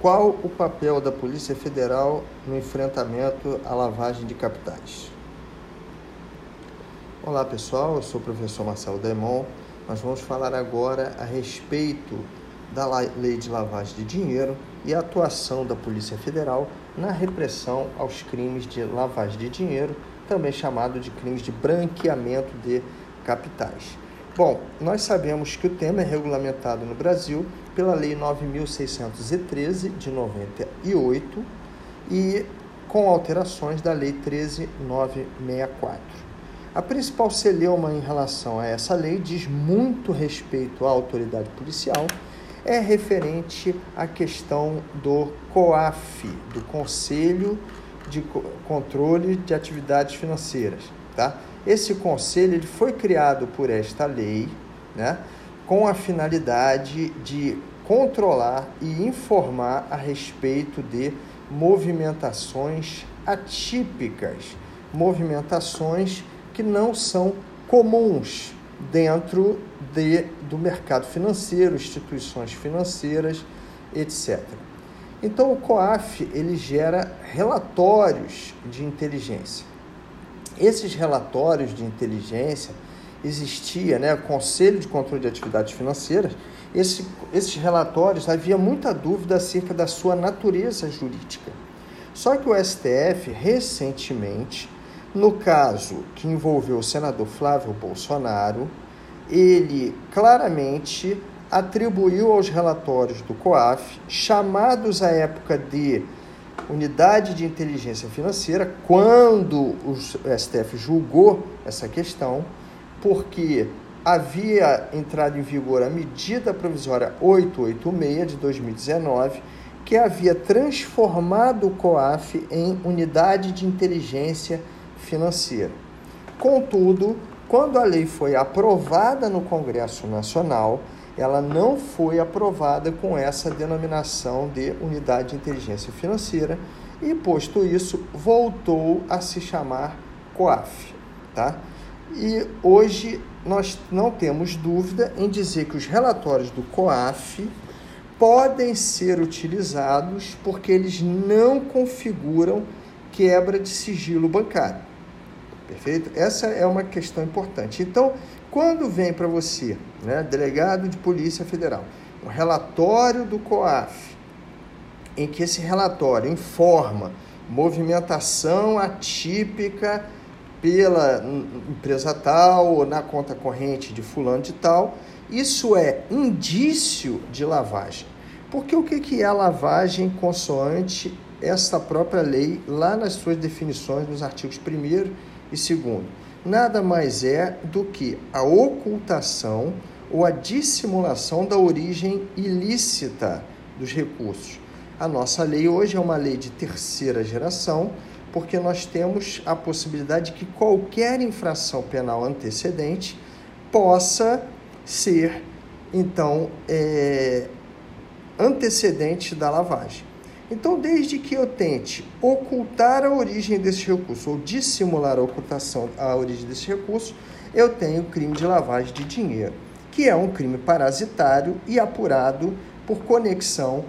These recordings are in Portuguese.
Qual o papel da Polícia Federal no enfrentamento à lavagem de capitais? Olá pessoal, eu sou o professor Marcelo Demon. Nós vamos falar agora a respeito da Lei de Lavagem de Dinheiro e a atuação da Polícia Federal na repressão aos crimes de lavagem de dinheiro, também chamado de crimes de branqueamento de capitais. Bom, nós sabemos que o tema é regulamentado no Brasil pela Lei 9.613 de 98 e com alterações da Lei 13964. A principal celeuma em relação a essa lei diz muito respeito à autoridade policial, é referente à questão do COAF, do Conselho de Controle de Atividades Financeiras, tá? Esse conselho ele foi criado por esta lei, né, com a finalidade de controlar e informar a respeito de movimentações atípicas, movimentações que não são comuns dentro de, do mercado financeiro, instituições financeiras, etc. Então o COAF ele gera relatórios de inteligência. Esses relatórios de inteligência existia, né, o Conselho de Controle de Atividades Financeiras. Esse, esses relatórios havia muita dúvida acerca da sua natureza jurídica. Só que o STF recentemente, no caso que envolveu o senador Flávio Bolsonaro, ele claramente atribuiu aos relatórios do COAF, chamados à época de unidade de inteligência financeira quando o STF julgou essa questão, porque havia entrado em vigor a medida provisória 886 de 2019, que havia transformado o COAF em unidade de inteligência financeira. Contudo, quando a lei foi aprovada no Congresso Nacional, ela não foi aprovada com essa denominação de unidade de inteligência financeira e, posto isso, voltou a se chamar COAF. Tá? E hoje nós não temos dúvida em dizer que os relatórios do COAF podem ser utilizados porque eles não configuram quebra de sigilo bancário. Perfeito? Essa é uma questão importante. Então, quando vem para você, né, delegado de Polícia Federal, um relatório do COAF, em que esse relatório informa movimentação atípica pela empresa tal ou na conta corrente de fulano de tal, isso é indício de lavagem. Porque o que é lavagem consoante essa própria lei lá nas suas definições nos artigos 1 e 2 nada mais é do que a ocultação ou a dissimulação da origem ilícita dos recursos. A nossa lei hoje é uma lei de terceira geração, porque nós temos a possibilidade de que qualquer infração penal antecedente possa ser, então, é, antecedente da lavagem. Então, desde que eu tente ocultar a origem desse recurso ou dissimular a ocultação, a origem desse recurso, eu tenho crime de lavagem de dinheiro, que é um crime parasitário e apurado por conexão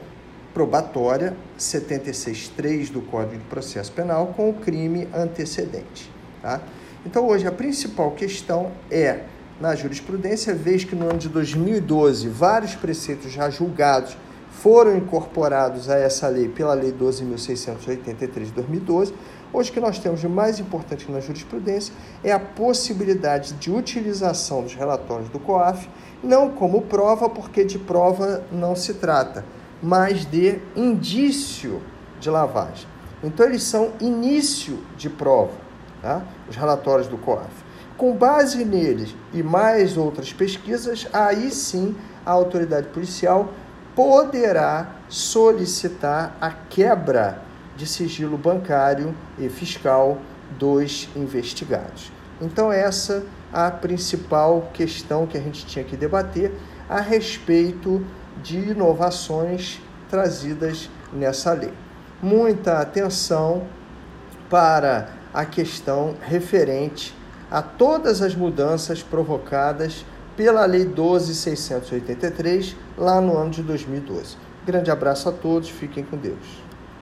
probatória 76.3 do Código de Processo Penal com o crime antecedente. Tá? Então, hoje, a principal questão é, na jurisprudência, vez que no ano de 2012 vários preceitos já julgados foram incorporados a essa lei pela Lei 12.683 de 2012. Hoje, o que nós temos de mais importante na jurisprudência é a possibilidade de utilização dos relatórios do COAF, não como prova, porque de prova não se trata, mas de indício de lavagem. Então, eles são início de prova, tá? os relatórios do COAF. Com base neles e mais outras pesquisas, aí sim a autoridade policial poderá solicitar a quebra de sigilo bancário e fiscal dos investigados. Então, essa a principal questão que a gente tinha que debater a respeito de inovações trazidas nessa lei. Muita atenção para a questão referente a todas as mudanças provocadas pela Lei 12.683, lá no ano de 2012. Grande abraço a todos, fiquem com Deus.